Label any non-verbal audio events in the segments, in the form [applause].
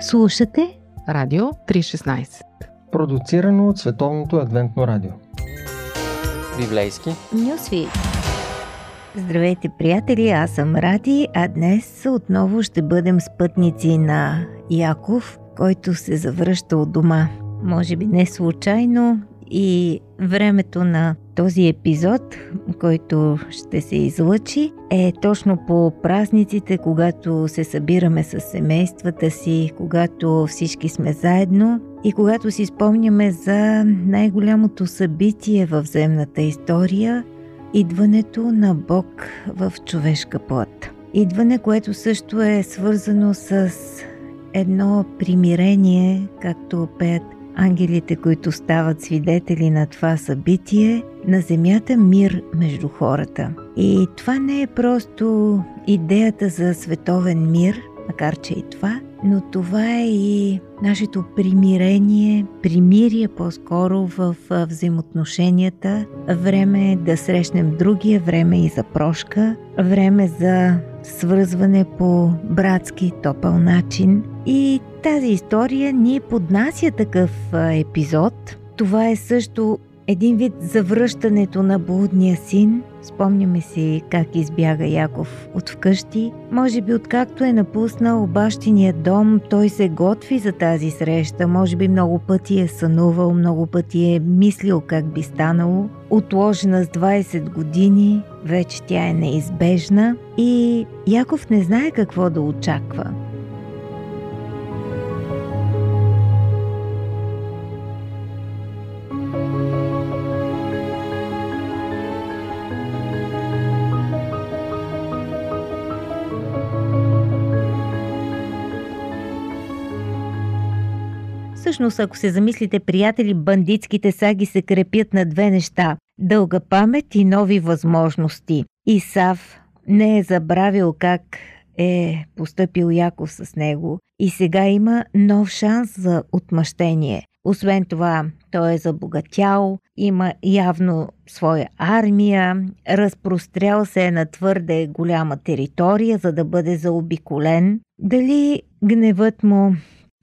Слушате Радио 316 Продуцирано от Световното адвентно радио Библейски Нюсви Здравейте, приятели! Аз съм Ради, а днес отново ще бъдем спътници на Яков, който се завръща от дома. Може би не случайно и времето на този епизод, който ще се излъчи, е точно по празниците, когато се събираме с семействата си, когато всички сме заедно и когато си спомняме за най-голямото събитие в земната история идването на Бог в човешка плът. Идване, което също е свързано с едно примирение, както пеят ангелите, които стават свидетели на това събитие, на земята мир между хората. И това не е просто идеята за световен мир, макар че и това, но това е и нашето примирение, примирие по-скоро в взаимоотношенията. Време е да срещнем другия, време и за прошка, време за свързване по братски топъл начин. И тази история ни поднася такъв епизод. Това е също един вид завръщането на блудния син. Спомняме си как избяга Яков от вкъщи. Може би откакто е напуснал бащиния дом, той се готви за тази среща. Може би много пъти е сънувал, много пъти е мислил как би станало. Отложена с 20 години, вече тя е неизбежна и Яков не знае какво да очаква. Всъщност, ако се замислите, приятели, бандитските саги се крепят на две неща – дълга памет и нови възможности. Исав не е забравил как е поступил Яков с него и сега има нов шанс за отмъщение. Освен това, той е забогатял, има явно своя армия, разпрострял се е на твърде голяма територия, за да бъде заобиколен. Дали гневът му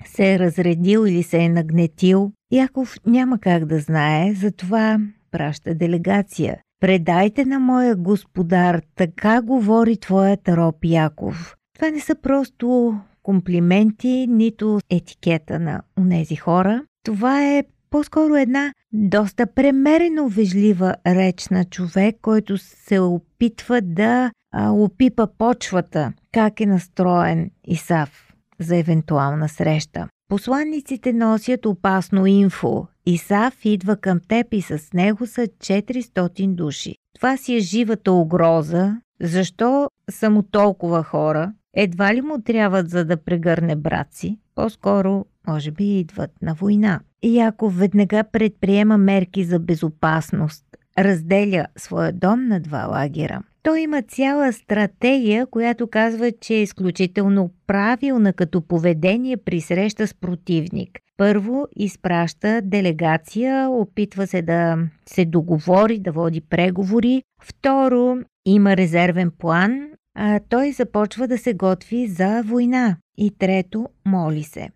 се е разредил или се е нагнетил, Яков няма как да знае, затова праща делегация. Предайте на моя господар, така говори твоят роб Яков. Това не са просто комплименти, нито етикета на унези хора. Това е по-скоро една доста премерено вежлива реч на човек, който се опитва да а, опипа почвата, как е настроен Исав за евентуална среща. Посланниците носят опасно инфо. Исав идва към теб и с него са 400 души. Това си е живата угроза. Защо са му толкова хора? Едва ли му трябват за да прегърне брат си? По-скоро, може би, идват на война. Яков веднага предприема мерки за безопасност. Разделя своя дом на два лагера. Той има цяла стратегия, която казва, че е изключително правилна като поведение при среща с противник. Първо изпраща делегация, опитва се да се договори, да води преговори. Второ, има резервен план, а той започва да се готви за война. И трето, моли се.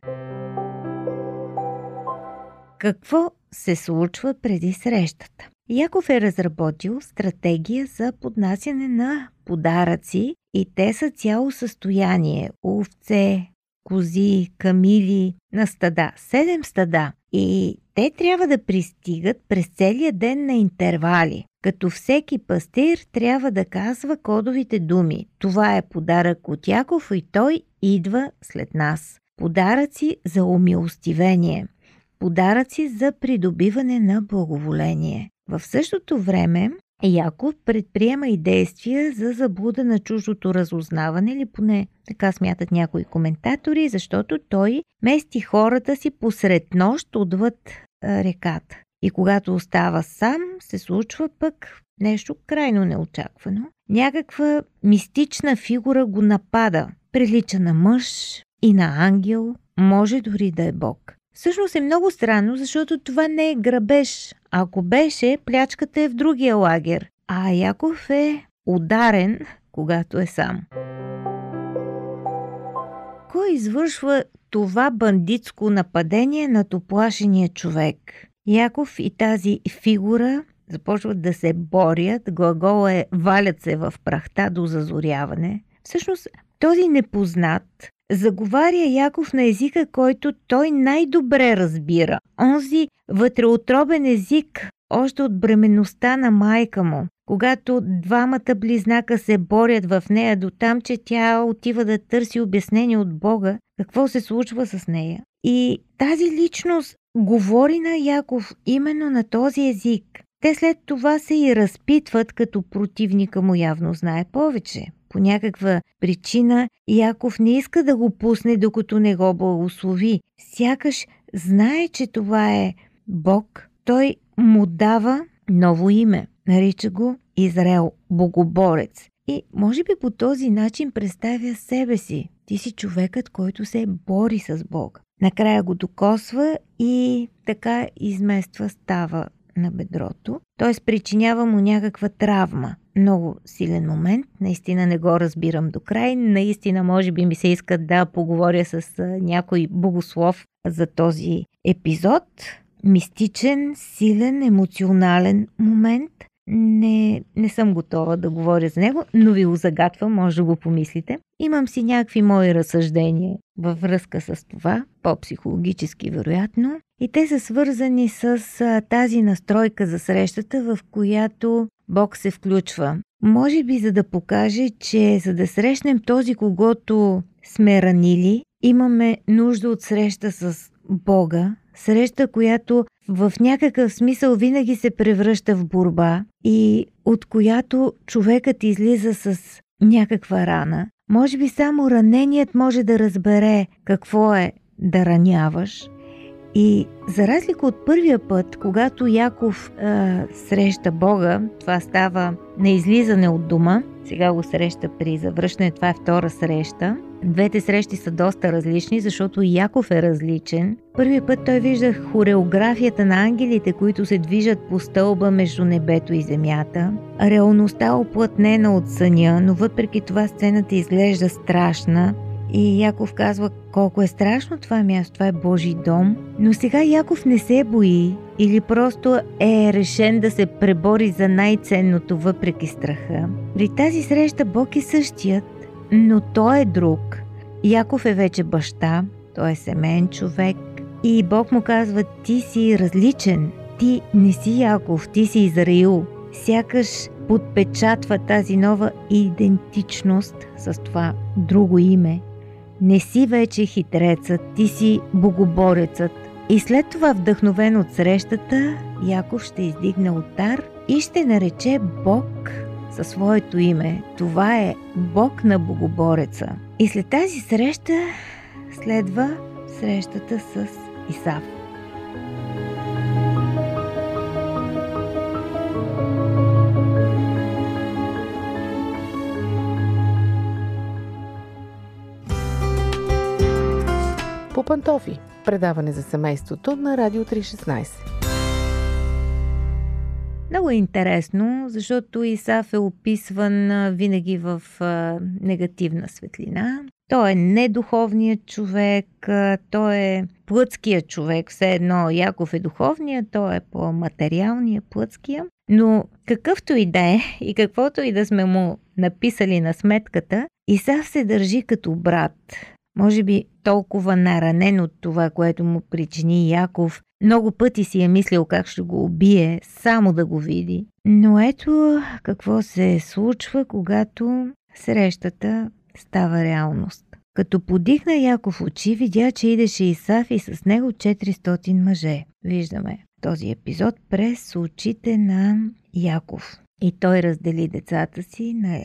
Какво се случва преди срещата? Яков е разработил стратегия за поднасяне на подаръци и те са цяло състояние. Овце, кози, камили на стада. Седем стада. И те трябва да пристигат през целия ден на интервали, като всеки пастир трябва да казва кодовите думи. Това е подарък от Яков и той идва след нас. Подаръци за умилостивение. Подаръци за придобиване на благоволение. В същото време Яков предприема и действия за заблуда на чуждото разузнаване, или поне така смятат някои коментатори, защото той мести хората си посред нощ отвъд реката. И когато остава сам, се случва пък нещо крайно неочаквано. Някаква мистична фигура го напада. Прилича на мъж и на ангел, може дори да е Бог. Всъщност е много странно, защото това не е грабеж. Ако беше, плячката е в другия лагер, а Яков е ударен, когато е сам. Кой извършва това бандитско нападение на оплашения човек. Яков и тази фигура започват да се борят. Глагол е валят се в прахта до зазоряване. Всъщност, този непознат заговаря Яков на езика, който той най-добре разбира. Онзи вътреотробен език, още от бременността на майка му, когато двамата близнака се борят в нея до там, че тя отива да търси обяснение от Бога, какво се случва с нея. И тази личност говори на Яков именно на този език. Те след това се и разпитват, като противника му явно знае повече. По някаква причина Яков не иска да го пусне, докато не го благослови. Сякаш знае, че това е Бог. Той му дава ново име. Нарича го Израел, богоборец. И може би по този начин представя себе си. Ти си човекът, който се бори с Бога. Накрая го докосва и така измества става на бедрото, т.е. причинява му някаква травма. Много силен момент, наистина не го разбирам до край, наистина може би ми се иска да поговоря с някой богослов за този епизод. Мистичен, силен, емоционален момент. Не, не съм готова да говоря за него, но ви го загатвам, може да го помислите. Имам си някакви мои разсъждения във връзка с това, по-психологически вероятно, и те са свързани с тази настройка за срещата, в която Бог се включва. Може би за да покаже, че за да срещнем този, когато сме ранили, имаме нужда от среща с Бога, среща, която в някакъв смисъл винаги се превръща в борба и от която човекът излиза с някаква рана. Може би само раненият може да разбере какво е да раняваш. И за разлика от първия път, когато Яков е, среща Бога, това става на излизане от дома, сега го среща при завръщане, това е втора среща. Двете срещи са доста различни, защото Яков е различен. Първият път той вижда хореографията на ангелите, които се движат по стълба между небето и земята. Реалността оплътнена от съня, но въпреки това сцената изглежда страшна. И Яков казва колко е страшно това място, това е Божий дом. Но сега Яков не се бои или просто е решен да се пребори за най-ценното въпреки страха. При тази среща Бог е същият, но той е друг. Яков е вече баща, той е семейен човек и Бог му казва ти си различен, ти не си Яков, ти си Израил. Сякаш подпечатва тази нова идентичност с това друго име. Не си вече хитрецът, ти си богоборецът. И след това, вдъхновен от срещата, Яков ще издигне отар и ще нарече Бог със своето име. Това е Бог на богобореца. И след тази среща следва срещата с Исав. Пантофи. Предаване за семейството на Радио 316. Много е интересно, защото Исаф е описван винаги в негативна светлина. Той е недуховният човек, той е плътският човек. Все едно Яков е духовният, той е по-материалния, плътския. Но какъвто и да е и каквото и да сме му написали на сметката, Исав се държи като брат. Може би толкова наранен от това, което му причини Яков, много пъти си е мислил как ще го убие, само да го види. Но ето какво се случва, когато срещата става реалност. Като подихна Яков очи, видя, че идеше Исав и с него 400 мъже. Виждаме този епизод през очите на Яков. И той раздели децата си на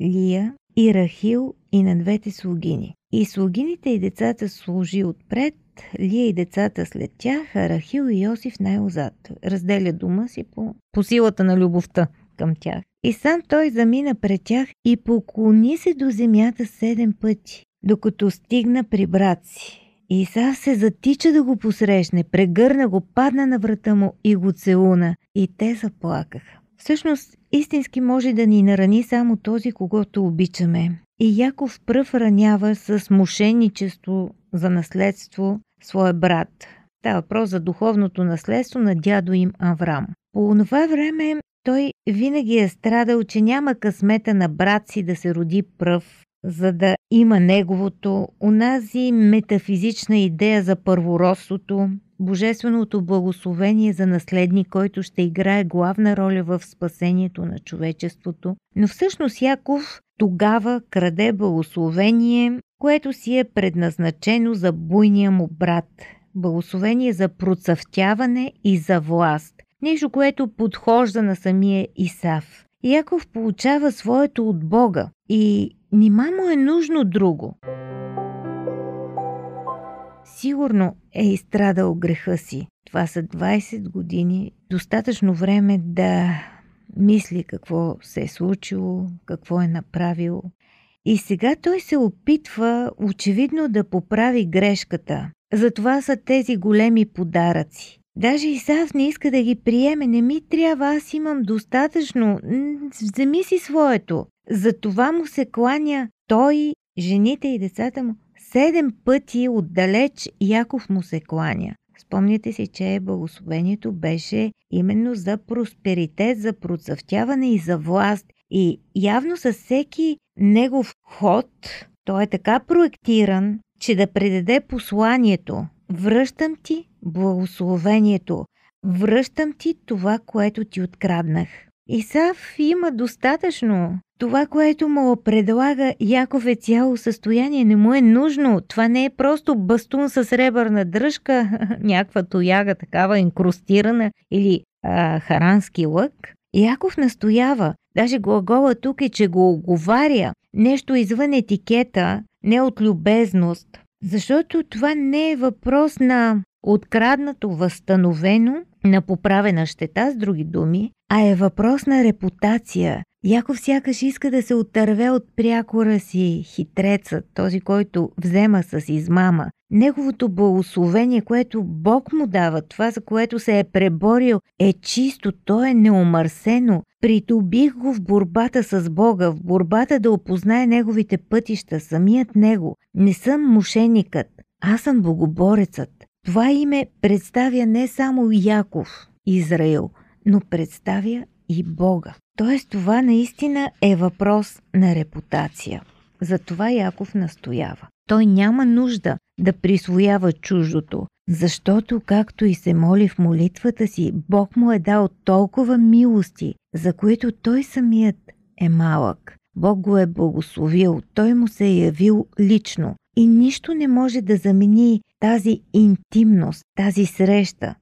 Лия и Рахил и на двете слугини. И слугините и децата служи отпред, Лия и децата след тях, а Рахил и Йосиф най-озад. Разделя дома си по, по силата на любовта към тях. И сам той замина пред тях и поклони се до земята седем пъти, докато стигна при брат си. Иса се затича да го посрещне, прегърна го, падна на врата му и го целуна. И те заплакаха. Всъщност, истински може да ни нарани само този, когато обичаме. И Яков пръв ранява с мошенничество за наследство своя брат. Става въпрос за духовното наследство на дядо им Аврам. По това време той винаги е страдал, че няма късмета на брат си да се роди пръв, за да има неговото, унази метафизична идея за първородството, божественото благословение за наследник, който ще играе главна роля в спасението на човечеството. Но всъщност Яков тогава краде благословение, което си е предназначено за буйния му брат. Благословение за процъфтяване и за власт. Нещо, което подхожда на самия Исав. Яков получава своето от Бога и нима му е нужно друго. Сигурно е изстрадал греха си. Това са 20 години, достатъчно време да мисли какво се е случило, какво е направил. И сега той се опитва очевидно да поправи грешката. Затова са тези големи подаръци. Даже Исав не иска да ги приеме. Не ми трябва, аз имам достатъчно. Вземи си своето. Затова му се кланя той, жените и децата му. Седем пъти отдалеч Яков му се кланя. Спомняте си, че благословението беше именно за просперитет, за процъфтяване и за власт. И явно със всеки негов ход, той е така проектиран, че да предаде посланието. Връщам ти благословението. Връщам ти това, което ти откраднах. Исав има достатъчно. Това, което му предлага Яков е цяло състояние, не му е нужно. Това не е просто бастун с ребърна дръжка, [laughs] някаква тояга такава инкрустирана или а, харански лък. Яков настоява, даже глагола тук е, че го оговаря, нещо извън етикета, не от любезност, защото това не е въпрос на откраднато, възстановено, на поправена щета, с други думи, а е въпрос на репутация. Яков сякаш иска да се отърве от прякора си хитреца, този, който взема с измама. Неговото благословение, което Бог му дава, това за което се е преборил, е чисто, то е неомърсено. Придобих го в борбата с Бога, в борбата да опознае неговите пътища, самият него. Не съм мошеникът, аз съм богоборецът. Това име представя не само Яков, Израил, но представя и Бога. Тоест това наистина е въпрос на репутация. Затова Яков настоява. Той няма нужда да присвоява чуждото, защото, както и се моли в молитвата си, Бог му е дал толкова милости, за които той самият е малък. Бог го е благословил, той му се е явил лично и нищо не може да замени тази интимност, тази среща.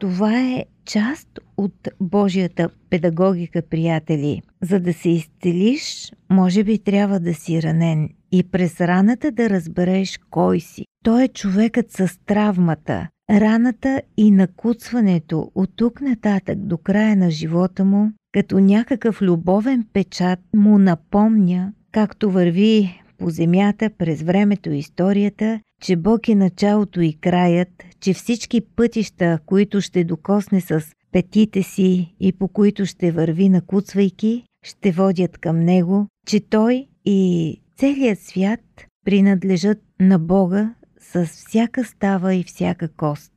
Това е част от Божията педагогика, приятели. За да се изцелиш, може би трябва да си ранен и през раната да разбереш кой си. Той е човекът с травмата, раната и накуцването от тук нататък до края на живота му, като някакъв любовен печат му напомня, както върви по земята през времето и историята, че Бог е началото и краят, че всички пътища, които ще докосне с петите си и по които ще върви накуцвайки, ще водят към Него, че Той и целият свят принадлежат на Бога с всяка става и всяка кост.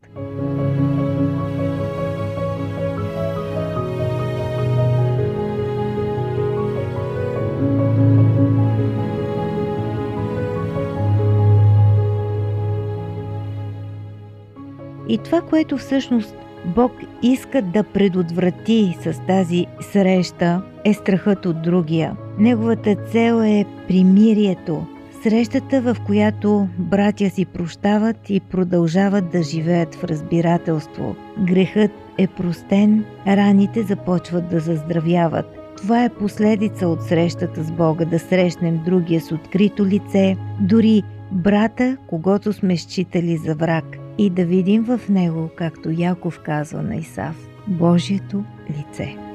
И това, което всъщност Бог иска да предотврати с тази среща, е страхът от другия. Неговата цел е примирието, срещата, в която братя си прощават и продължават да живеят в разбирателство. Грехът е простен, раните започват да заздравяват. Това е последица от срещата с Бога, да срещнем другия с открито лице, дори брата, когато сме считали за враг – и да видим в него, както Яков казва на Исав, Божието лице.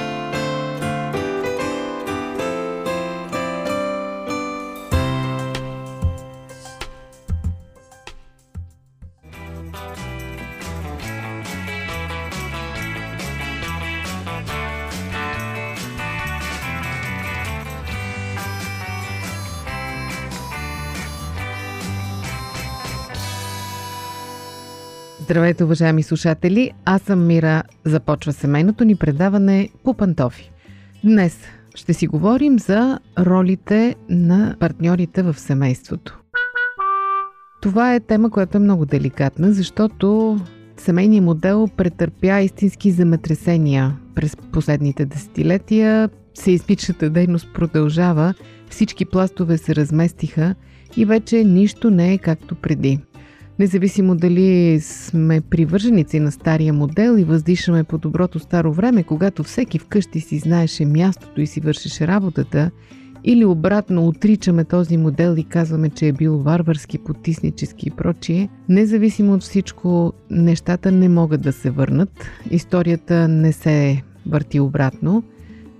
Здравейте, уважаеми слушатели! Аз съм Мира. Започва семейното ни предаване по пантофи. Днес ще си говорим за ролите на партньорите в семейството. Това е тема, която е много деликатна, защото семейният модел претърпя истински земетресения през последните десетилетия. Сейсмичната дейност продължава, всички пластове се разместиха и вече нищо не е както преди. Независимо дали сме привърженици на стария модел и въздишаме по доброто старо време, когато всеки вкъщи си знаеше мястото и си вършеше работата, или обратно отричаме този модел и казваме, че е бил варварски, потиснически и прочие, независимо от всичко, нещата не могат да се върнат. Историята не се върти обратно.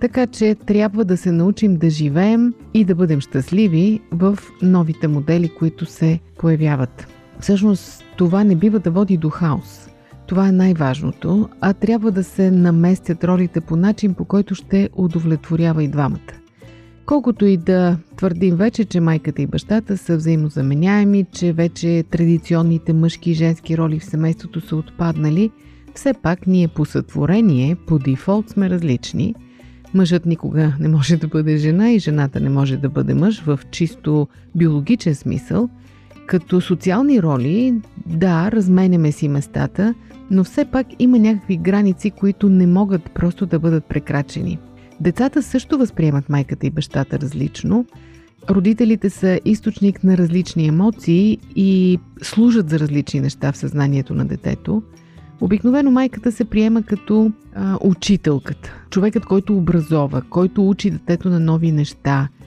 Така че трябва да се научим да живеем и да бъдем щастливи в новите модели, които се появяват. Всъщност това не бива да води до хаос. Това е най-важното, а трябва да се наместят ролите по начин, по който ще удовлетворява и двамата. Колкото и да твърдим вече, че майката и бащата са взаимозаменяеми, че вече традиционните мъжки и женски роли в семейството са отпаднали, все пак ние по сътворение, по дефолт сме различни. Мъжът никога не може да бъде жена и жената не може да бъде мъж в чисто биологичен смисъл – като социални роли, да, разменяме си местата, но все пак има някакви граници, които не могат просто да бъдат прекрачени. Децата също възприемат майката и бащата различно. Родителите са източник на различни емоции и служат за различни неща в съзнанието на детето. Обикновено майката се приема като а, учителката, човекът, който образова, който учи детето на нови неща –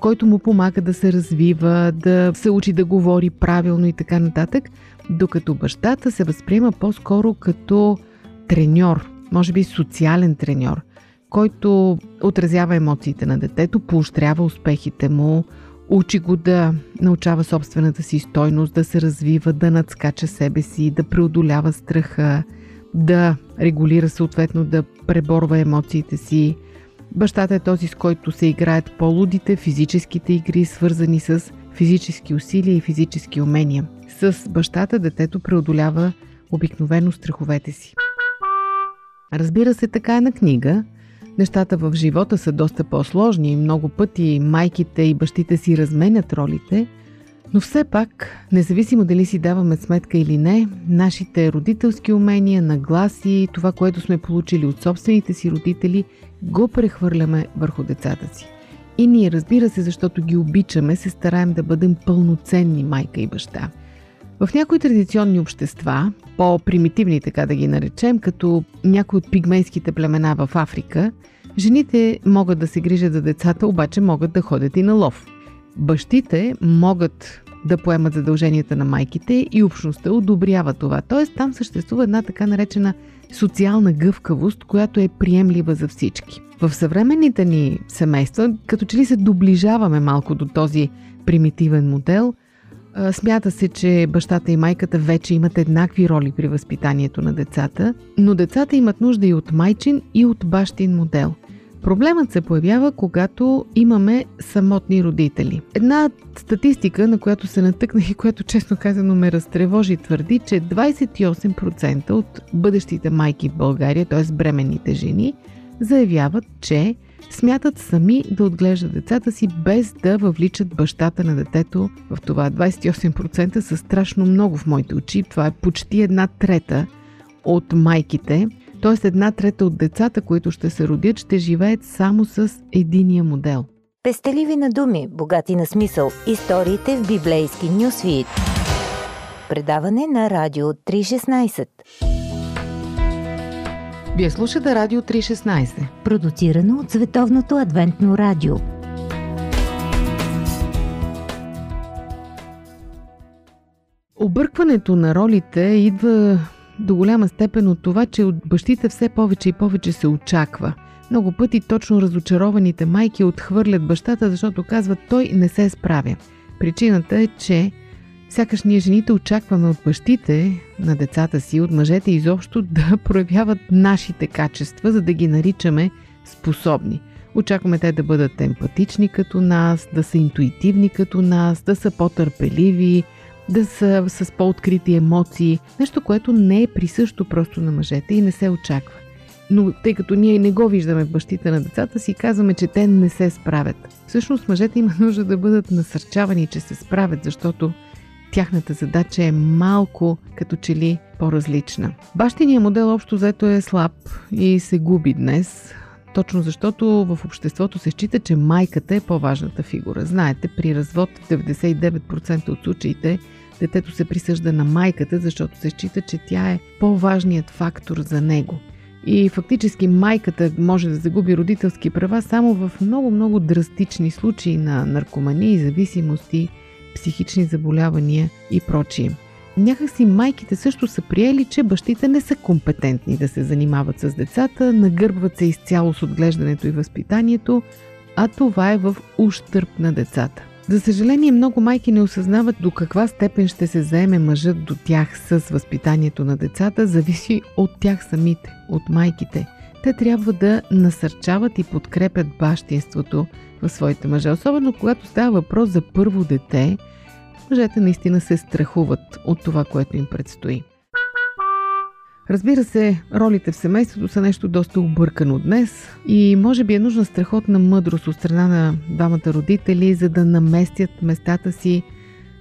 който му помага да се развива, да се учи да говори правилно и така нататък, докато бащата се възприема по-скоро като треньор, може би социален треньор, който отразява емоциите на детето, поощрява успехите му, учи го да научава собствената си стойност, да се развива, да надскача себе си, да преодолява страха, да регулира съответно, да преборва емоциите си, Бащата е този, с който се играят по-лудите физическите игри, свързани с физически усилия и физически умения. С бащата детето преодолява обикновено страховете си. Разбира се, така е на книга. Нещата в живота са доста по-сложни и много пъти майките и бащите си разменят ролите – но все пак, независимо дали си даваме сметка или не, нашите родителски умения, нагласи, това, което сме получили от собствените си родители, го прехвърляме върху децата си. И ние, разбира се, защото ги обичаме, се стараем да бъдем пълноценни майка и баща. В някои традиционни общества, по-примитивни така да ги наречем, като някои от пигмейските племена в Африка, жените могат да се грижат за децата, обаче могат да ходят и на лов – бащите могат да поемат задълженията на майките и общността одобрява това. Тоест там съществува една така наречена социална гъвкавост, която е приемлива за всички. В съвременните ни семейства, като че ли се доближаваме малко до този примитивен модел, смята се, че бащата и майката вече имат еднакви роли при възпитанието на децата, но децата имат нужда и от майчин и от бащин модел – Проблемът се появява, когато имаме самотни родители. Една статистика, на която се натъкнах и която честно казано ме разтревожи, твърди, че 28% от бъдещите майки в България, т.е. бременните жени, заявяват, че смятат сами да отглеждат децата си без да въвличат бащата на детето в това. 28% са страшно много в моите очи. Това е почти една трета от майките – т.е. една трета от децата, които ще се родят, ще живеят само с единия модел. Пестеливи на думи, богати на смисъл. Историите в библейски нюсвит. предаване на Радио 316. Вие слушате Радио 316. Продуцирано от Световното адвентно радио. Объркването на ролите идва до голяма степен от това, че от бащите все повече и повече се очаква. Много пъти точно разочарованите майки отхвърлят бащата, защото казват той не се справя. Причината е, че сякаш ние жените очакваме от бащите на децата си, от мъжете изобщо [laughs] да проявяват нашите качества, за да ги наричаме способни. Очакваме те да бъдат емпатични като нас, да са интуитивни като нас, да са по-търпеливи, да са с по-открити емоции. Нещо, което не е присъщо просто на мъжете и не се очаква. Но тъй като ние не го виждаме в бащите на децата си, казваме, че те не се справят. Всъщност мъжете има нужда да бъдат насърчавани, че се справят, защото тяхната задача е малко като че ли по-различна. Бащиният модел общо взето е слаб и се губи днес, точно защото в обществото се счита, че майката е по-важната фигура. Знаете, при развод в 99% от случаите детето се присъжда на майката, защото се счита, че тя е по-важният фактор за него. И фактически майката може да загуби родителски права само в много-много драстични случаи на наркомании, зависимости, психични заболявания и прочие. Някакси майките също са приели, че бащите не са компетентни да се занимават с децата, нагърбват се изцяло с отглеждането и възпитанието, а това е в ущърп на децата. За съжаление, много майки не осъзнават до каква степен ще се заеме мъжът до тях с възпитанието на децата, зависи от тях самите, от майките. Те трябва да насърчават и подкрепят бащинството в своите мъже, особено когато става въпрос за първо дете – мъжете наистина се страхуват от това, което им предстои. Разбира се, ролите в семейството са нещо доста объркано днес и може би е нужна страхотна мъдрост от страна на двамата родители, за да наместят местата си,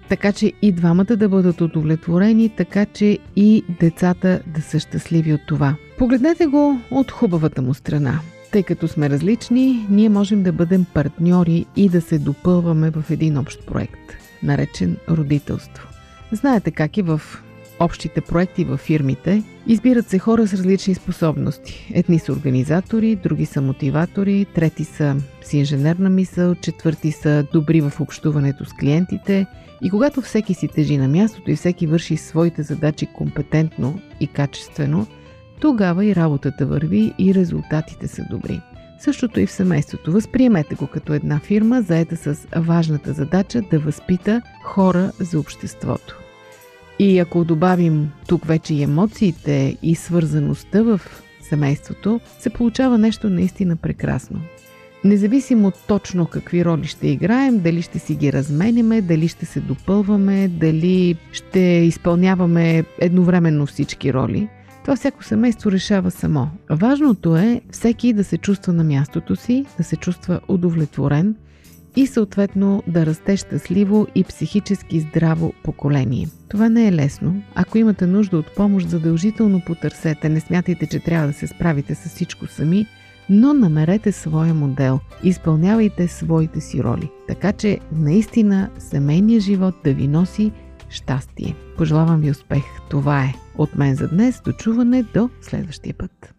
така че и двамата да бъдат удовлетворени, така че и децата да са щастливи от това. Погледнете го от хубавата му страна. Тъй като сме различни, ние можем да бъдем партньори и да се допълваме в един общ проект наречен родителство. Знаете как и в общите проекти във фирмите, избират се хора с различни способности. Едни са организатори, други са мотиватори, трети са с инженерна мисъл, четвърти са добри в общуването с клиентите. И когато всеки си тежи на мястото и всеки върши своите задачи компетентно и качествено, тогава и работата върви и резултатите са добри. Същото и в семейството. Възприемете го като една фирма, заета с важната задача да възпита хора за обществото. И ако добавим тук вече и емоциите и свързаността в семейството, се получава нещо наистина прекрасно. Независимо точно какви роли ще играем, дали ще си ги разменяме, дали ще се допълваме, дали ще изпълняваме едновременно всички роли – това всяко семейство решава само. Важното е всеки да се чувства на мястото си, да се чувства удовлетворен и съответно да расте щастливо и психически здраво поколение. Това не е лесно. Ако имате нужда от помощ, задължително потърсете. Не смятайте, че трябва да се справите с всичко сами, но намерете своя модел. Изпълнявайте своите си роли. Така че наистина семейният живот да ви носи щастие. Пожелавам ви успех. Това е от мен за днес. До чуване до следващия път.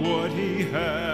what he had